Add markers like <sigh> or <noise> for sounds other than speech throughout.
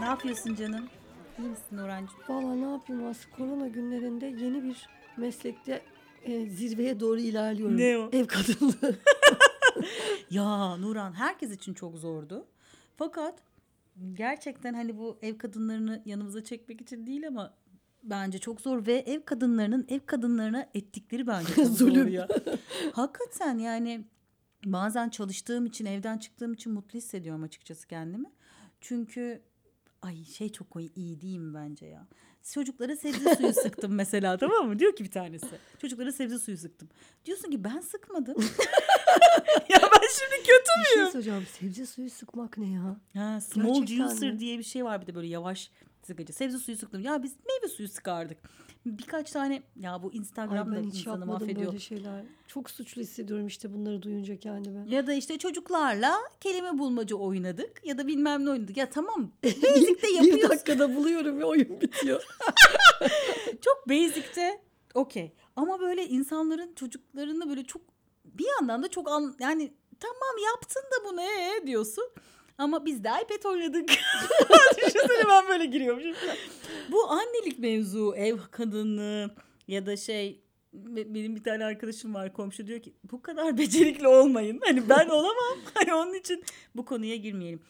Ne yapıyorsun canım? İyi misin Orhancığım? Valla ne yapayım Aslı korona günlerinde yeni bir meslekte e, zirveye doğru ilerliyorum. Ne o? Ev kadınlığı. <laughs> Ya Nuran herkes için çok zordu. Fakat gerçekten hani bu ev kadınlarını yanımıza çekmek için değil ama bence çok zor ve ev kadınlarının ev kadınlarına ettikleri bence <laughs> çok zor Zulüm. ya. Hakikaten yani bazen çalıştığım için evden çıktığım için mutlu hissediyorum açıkçası kendimi. Çünkü ay şey çok iyi değil mi bence ya? Çocuklara sebze suyu <laughs> sıktım mesela tamam mı? Diyor ki bir tanesi. Çocuklara sebze suyu sıktım. Diyorsun ki ben sıkmadım. <laughs> ya ben şimdi kötü bir şey müyüm? söyleyeceğim. Sebze suyu sıkmak ne ya? Ha, small Gerçekten juicer mi? diye bir şey var bir de böyle yavaş sıkıcı. Sebze suyu sıktım. Ya biz meyve suyu sıkardık. Birkaç tane ya bu Ay Instagram'da ben hiç insanı mahvediyor. böyle şeyler. Çok suçlu hissediyorum işte bunları duyunca kendime. Ya da işte çocuklarla kelime bulmaca oynadık ya da bilmem ne oynadık. Ya tamam <laughs> basic'te bir yapıyoruz. dakikada buluyorum ve oyun bitiyor. <laughs> Çok basic'te okey. Ama böyle insanların çocuklarını böyle çok bir yandan da çok an, yani tamam yaptın da bunu ee diyorsun. Ama biz de iPad oynadık. <laughs> Düşünsene ben böyle giriyormuşum. Bu annelik mevzu, ev kadını ya da şey be- benim bir tane arkadaşım var komşu diyor ki bu kadar becerikli olmayın. Hani ben olamam. <laughs> Hani onun için bu konuya girmeyelim.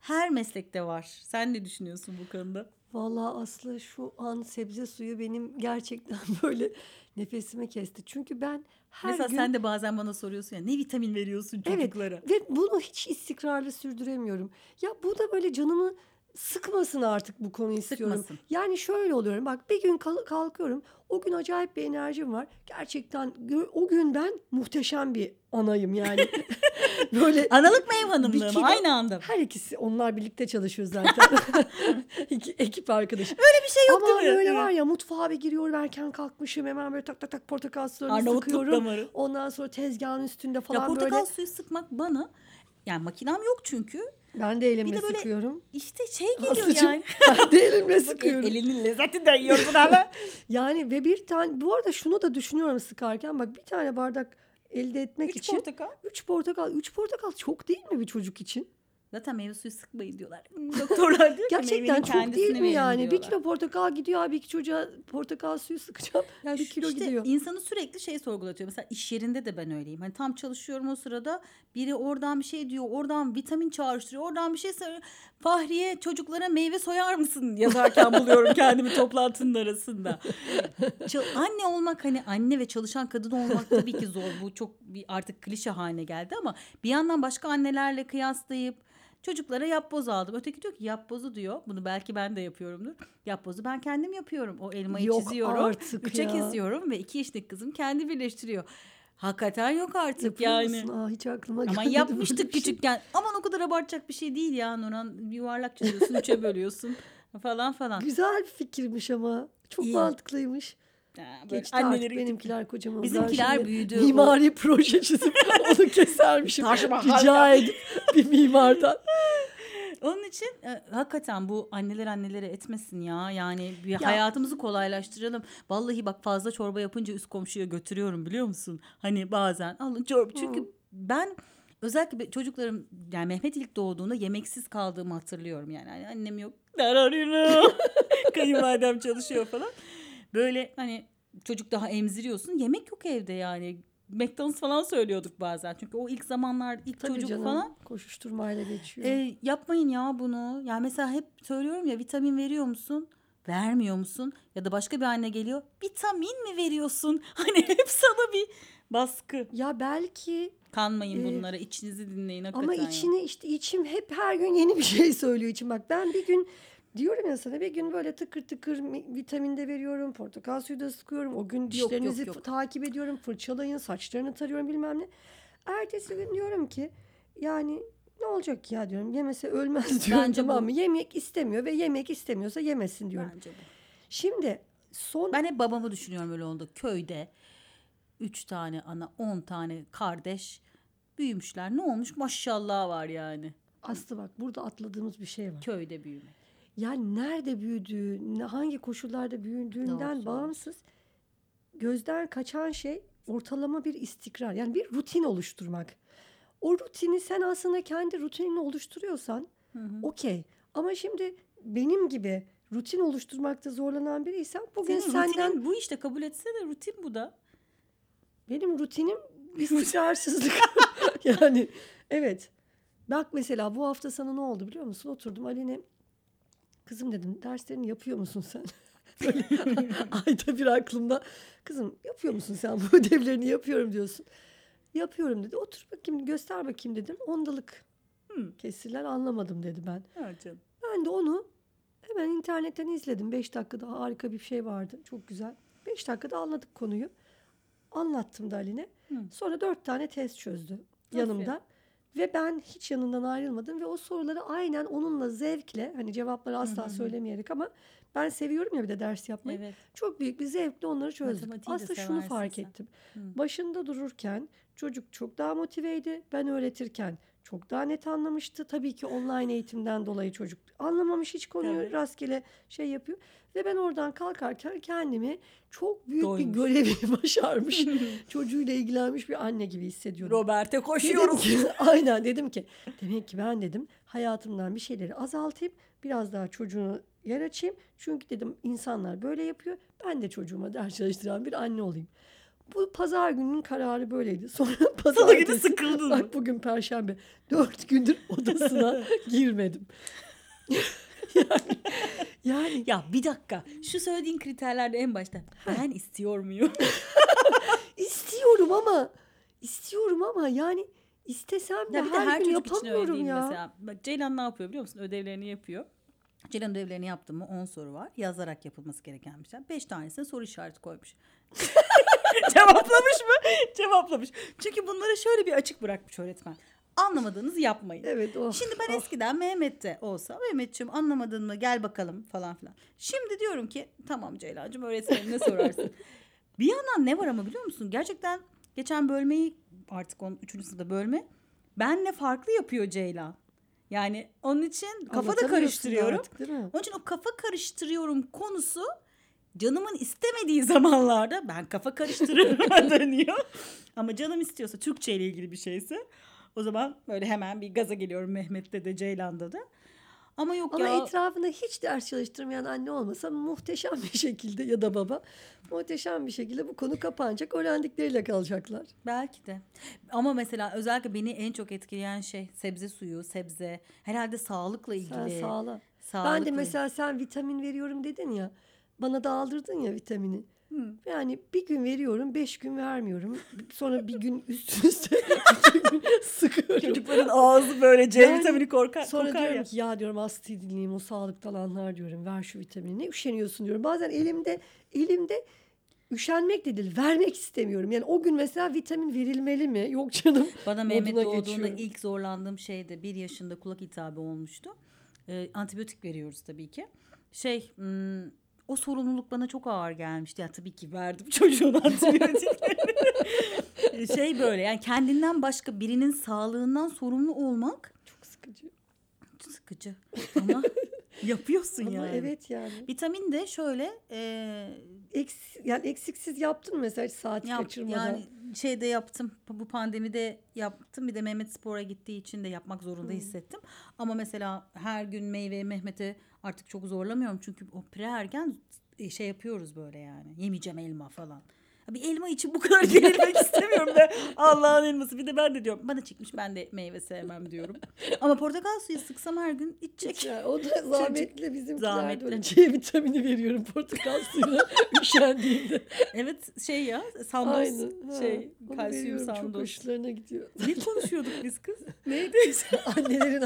Her meslekte var. Sen ne düşünüyorsun bu konuda? Vallahi Aslı şu an sebze suyu benim gerçekten <laughs> böyle nefesime kesti. Çünkü ben her Mesela gün... sen de bazen bana soruyorsun ya ne vitamin veriyorsun Evet çocuklara? ve bunu hiç istikrarlı sürdüremiyorum. Ya bu da böyle canımı sıkmasın artık bu konu istiyorum. Sıkmasın. Yani şöyle oluyorum bak bir gün kal- kalkıyorum o gün acayip bir enerjim var. Gerçekten o gün ben muhteşem bir anayım yani. <laughs> <laughs> böyle Analık mı ev hanımlığı mı? Aynı anda. her ikisi onlar birlikte çalışıyor zaten. <laughs> İki, ekip arkadaşı. Öyle bir şey yok Ama değil mi? böyle Evet. var ya mutfağa bir giriyorum erken kalkmışım hemen böyle tak tak tak portakal sularını sıkıyorum. damarı. Ondan sonra tezgahın üstünde falan Ya portakal böyle. suyu sıkmak bana yani makinem yok çünkü. Ben de elimle Bir de böyle sıkıyorum. İşte şey geliyor Aslıcığım, yani. <laughs> ben de elimle Bak, sıkıyorum. elinin lezzetinden yiyorsun ama. <laughs> Yani ve bir tane bu arada şunu da düşünüyorum sıkarken bak bir tane bardak elde etmek Üç için portakal. üç portakal üç portakal çok değil mi bir çocuk için? Zaten meyve suyu sıkmayın diyorlar. <laughs> Doktorlar diyor ki Gerçekten çok değil mi yani? Bir kilo portakal gidiyor abi iki çocuğa portakal suyu sıkacağım. <laughs> Ya bir kilo işte gidiyor. insanı sürekli şey sorgulatıyor. Mesela iş yerinde de ben öyleyim. Hani tam çalışıyorum o sırada biri oradan bir şey diyor, oradan vitamin çağrıştırıyor, oradan bir şey söylüyor. Fahriye çocuklara meyve soyar mısın <laughs> yazarken buluyorum kendimi toplantının arasında. Anne olmak hani anne ve çalışan kadın olmak tabii ki zor. Bu çok bir artık klişe haline geldi ama bir yandan başka annelerle kıyaslayıp Çocuklara yapboz aldım. Öteki diyor ki yapbozu diyor. Bunu belki ben de yapıyorumdur. Yapbozu ben kendim yapıyorum. O elmayı Yok çiziyorum. artık Üçe ya. kesiyorum ve iki yaşındaki kızım kendi birleştiriyor. Hakikaten yok artık Yapıyor yani. musun? Aa, hiç aklıma Ama gelmedi böyle yapmıştık şey. küçükken. Aman o kadar abartacak bir şey değil ya Nurhan. Yuvarlak çiziyorsun, üçe bölüyorsun falan falan. Güzel bir fikirmiş ama. Çok İyi. mantıklıymış. Ha, Geçti artık annelerin- benimkiler kocaman. Bizimkiler Ben büyüdü. Mimari <laughs> proje çizip <laughs> onu kesermişim. Taş Rica edip bir mimardan. Onun için e, hakikaten bu anneler annelere etmesin ya. Yani bir hayatımızı kolaylaştıralım. Vallahi bak fazla çorba yapınca üst komşuya götürüyorum biliyor musun? Hani bazen alın çorba. Çünkü ben özellikle çocuklarım yani Mehmet ilk doğduğunda yemeksiz kaldığımı hatırlıyorum yani. Hani annem yok. <laughs> Kayınvalidem çalışıyor falan. Böyle hani çocuk daha emziriyorsun. Yemek yok evde yani. McDonald's falan söylüyorduk bazen. Çünkü o ilk zamanlar ilk Tabii çocuk canım. falan Koşuşturmayla geçiyor. e, yapmayın ya bunu. Yani mesela hep söylüyorum ya vitamin veriyor musun? Vermiyor musun? Ya da başka bir anne geliyor. Vitamin mi veriyorsun? <laughs> Hani hep sana bir baskı. ya belki Kanmayın Ee, bunlara. içinizi dinleyin hakikaten. ama ya. içine işte içim hep her gün yeni bir şey <laughs> söylüyor içim. Bak ben bir gün diyorum ya sana bir gün böyle tıkır tıkır mi- vitamin de veriyorum. Portakal suyu da sıkıyorum. O gün dişlerinizi yok. f- takip ediyorum. Fırçalayın. Saçlarını tarıyorum bilmem ne. Ertesi gün diyorum ki yani ne olacak ya diyorum. Yemese ölmez diyorum Bence tamam mı? Yemek istemiyor ve yemek istemiyorsa yemesin diyorum. Bence bu. Şimdi son Ben hep babamı düşünüyorum öyle oldu. Köyde üç tane ana, on tane kardeş büyümüşler. Ne olmuş? Maşallah var yani. Aslı bak burada atladığımız bir şey var. Köyde büyümek. Yani nerede büyüdüğü, hangi koşullarda büyüdüğünden Doğru bağımsız gözden kaçan şey ortalama bir istikrar. Yani bir rutin oluşturmak. O rutini sen aslında kendi rutinini oluşturuyorsan okey. Ama şimdi benim gibi rutin oluşturmakta zorlanan biriysen bugün Senin senden bu işte kabul etsene rutin bu da. benim rutinim <laughs> istikrarsızlık. <laughs> yani evet. Bak mesela bu hafta sana ne oldu biliyor musun? Oturdum Aline kızım dedim derslerini yapıyor musun sen? <laughs> Böyle <laughs> ayda bir aklımda kızım yapıyor musun sen bu <laughs> ödevlerini yapıyorum diyorsun. Yapıyorum dedi. Otur bakayım göster bakayım dedim. Ondalık Hı. kesirler anlamadım dedi ben. Ha canım. Ben de onu hemen internetten izledim. 5 dakikada harika bir şey vardı. Çok güzel. 5 dakikada anladık konuyu. Anlattım da Aline. Hı. Sonra 4 tane test çözdü yanımda. Ve ben hiç yanından ayrılmadım ve o soruları aynen onunla zevkle hani cevapları asla söylemeyerek ama ben seviyorum ya bir de ders yapmayı. Evet. Çok büyük bir zevkle onları. Matematiği de Aslında şunu seversin fark sen. ettim. Hı. Başında dururken çocuk çok daha motiveydi. Ben öğretirken çok daha net anlamıştı. Tabii ki online eğitimden dolayı çocuk anlamamış hiç konuyu Tabii. rastgele şey yapıyor. Ve ben oradan kalkarken kendimi çok büyük Doymuş. bir görevi <laughs> başarmış. <laughs> çocuğuyla ilgilenmiş bir anne gibi hissediyorum. Robert'e Dedim koşuyoruz. ki, <laughs> aynen dedim ki demek ki ben dedim hayatımdan bir şeyleri azaltayım biraz daha çocuğunu yer açayım. Çünkü dedim insanlar böyle yapıyor ben de çocuğuma ders çalıştıran bir anne olayım. Bu pazar gününün kararı böyleydi. <laughs> Sonra Salı pazartesi. günü sıkıldın? Bak bugün perşembe. Dört gündür odasına <laughs> girmedim. yani, yani Ya bir dakika. Şu söylediğin kriterlerde en başta ben istiyor muyum? <laughs> istiyorum ama istiyorum ama yani istesem de ya bir de her, her gün çocuk için yapamıyorum değil ya. mesela. Bak Ceylan ne yapıyor biliyor musun? Ödevlerini yapıyor. Ceylan ödevlerini yaptı mı 10 soru var. Yazarak yapılması gereken bir şey. 5 tanesine soru işareti koymuş. <laughs> Cevaplamış mı? Cevaplamış. Çünkü bunları şöyle bir açık bırakmış öğretmen. Anlamadığınızı yapmayın. Evet o. Şimdi ben eskiden Mehmet'te olsa Mehmetciğim anlamadın mı gel bakalım falan filan. Şimdi diyorum ki tamam Ceylancığım öğretmenine sorarsın. <laughs> bir yandan ne var ama biliyor musun? Gerçekten geçen bölmeyi artık onun üçüncü sınıfta bölme benle farklı yapıyor Ceylan. Yani onun için kafa da karıştırıyorum. artık? Onun için o kafa karıştırıyorum konusu canımın istemediği <laughs> zamanlarda ben kafa karıştırıyorum <laughs> dönüyor. Ama canım istiyorsa Türkçe ile ilgili bir şeyse o zaman böyle hemen bir gaza geliyorum Mehmet'te de Ceylan'da da. Ama yok Ama ya. etrafında hiç ders çalıştırmayan anne olmasa muhteşem bir şekilde ya da baba muhteşem bir şekilde bu konu kapanacak. Öğrendikleriyle kalacaklar. Belki de. Ama mesela özellikle beni en çok etkileyen şey sebze suyu, sebze. Herhalde sağlıkla ilgili. Sen sağla. Ben de mesela sen vitamin veriyorum dedin ya. Bana da aldırdın ya vitamini. Hı. Yani bir gün veriyorum, beş gün vermiyorum. Sonra bir gün üst üste <laughs> iki gün sıkıyorum. Çocukların ağzı böyle C Yani vitamini korkar. Sonra kokar diyorum ya. ki ya diyorum asti dinleyeyim o sağlıktan anlar diyorum. Ver şu vitamini. Ne üşeniyorsun diyorum. Bazen elimde elimde üşenmek de değil vermek istemiyorum. Yani o gün mesela vitamin verilmeli mi? Yok canım. Bana Mehmet doğduğunda geçiyorum. ilk zorlandığım şeydi. Bir yaşında kulak iltihabı olmuştu. Ee, antibiyotik veriyoruz tabii ki. Şey hmm, o sorumluluk bana çok ağır gelmişti. Ya tabii ki verdim <laughs> çocuğun antibiyotiklerini. <laughs> şey böyle yani kendinden başka birinin sağlığından sorumlu olmak Çok sıkıcı. sıkıcı. Ama <laughs> yapıyorsun Ama yani. evet yani. Vitamin de şöyle e, Eks, yani eksiksiz yaptın mı mesela hiç saat Yap- kaçırmadan? Yani şeyde yaptım. Bu pandemide yaptım. Bir de Mehmet spora gittiği için de yapmak zorunda hissettim. Ama mesela her gün meyve Mehmet'e artık çok zorlamıyorum. Çünkü o pre-ergen e, şey yapıyoruz böyle yani. Yemeyeceğim elma falan. Bir elma için bu kadar gerilmek istemiyorum da Allah'ın elması. Bir de ben de diyorum bana çıkmış ben de meyve sevmem diyorum. Ama portakal suyu sıksam her gün içecek. Ya, o da zahmetli bizimkiler Zahmetli. C vitamini veriyorum portakal suyuna <laughs> üşendiğinde. Evet şey ya sandoz Aynen. şey kalsiyum veriyorum, Çok sandoz. hoşlarına gidiyor. Ne konuşuyorduk biz kız? <laughs> Neydi? annelerin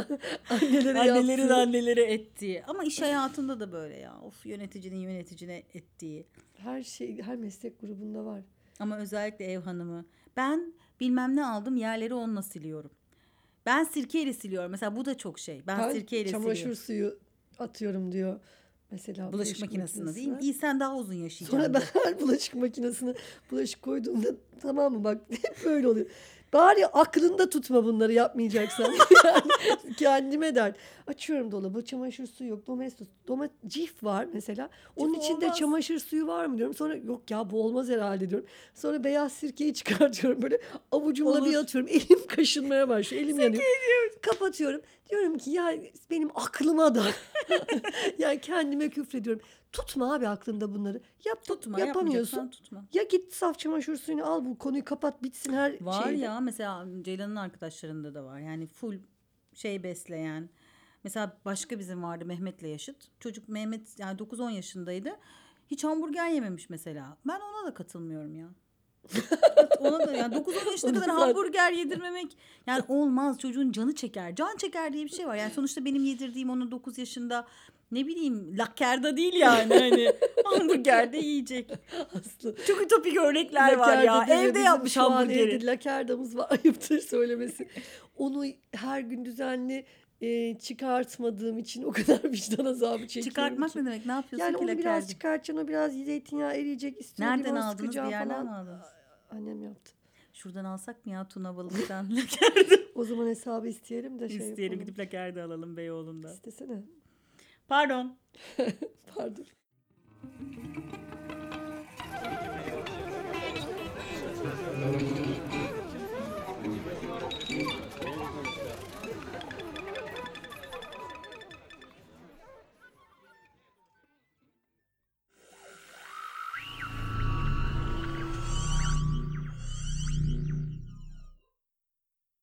annelere Annelerin yaptığı- annelere ettiği. Ama iş hayatında da böyle ya. Of yöneticinin yöneticine ettiği. Her şey her meslek grubunda var. Ama özellikle ev hanımı. Ben bilmem ne aldım yerleri onunla siliyorum. Ben sirkeyle siliyorum. Mesela bu da çok şey. Ben, Ben sirkeyle çamaşır siliyorum. suyu atıyorum diyor. Mesela Bulaşık makinesinde değil mi? makinesine. İyi sen daha uzun yaşayacaksın. Sonra ben her <laughs> bulaşık makinesine bulaşık koyduğumda tamam mı bak hep <laughs> böyle oluyor. Bari aklında tutma bunları yapmayacaksan. yani <laughs> <laughs> kendime dert. Açıyorum dolabı çamaşır suyu yok. Domestos, doma, cif var mesela. Onun Cif içinde olmaz. çamaşır suyu var mı diyorum. Sonra yok ya bu olmaz herhalde diyorum. Sonra beyaz sirkeyi <laughs> çıkartıyorum böyle avucumla bir Olur. atıyorum. Elim kaşınmaya başlıyor. Elim yanıyor. Kapatıyorum. Diyorum ki ya benim aklıma da. yani kendime küfrediyorum. Tutma abi aklında bunları. Yap, Tutma yapamıyorsun. tutma. Ya git saf çamaşır suyunu al bu konuyu kapat bitsin her Var şeyde. ya mesela Ceylan'ın arkadaşlarında da var. Yani full şey besleyen. Mesela başka bizim vardı Mehmet'le yaşıt. Çocuk Mehmet yani 9-10 yaşındaydı. Hiç hamburger yememiş mesela. Ben ona da katılmıyorum ya. Ona da yani 9-10 yaşına Onu kadar zaten- hamburger yedirmemek yani olmaz çocuğun canı çeker. Can çeker diye bir şey var. Yani sonuçta benim yedirdiğim onun 9 yaşında ne bileyim lakerda değil yani hani <laughs> hamburger de yiyecek. Aslı. Çok ütopik örnekler var ya. Lakerda deme, Evde yapmış hamburgeri. lakerdamız var <laughs> ayıptır söylemesi. Onu her gün düzenli e, çıkartmadığım için o kadar <laughs> vicdan azabı çekiyorum Çıkartmak ki. ne demek? Ne yapıyorsun Yani onu biraz çıkartacaksın o biraz zeytinyağı eriyecek istiyor Nereden limon aldınız? Bir yerden falan. aldınız? Annem yaptı. Şuradan alsak mı ya Tuna balıktan lakerde? <laughs> O zaman hesabı isteyelim de şey İsteyelim yapalım. gidip lakerde alalım Beyoğlu'nda. İstesene. Pardon. <laughs> Pardon.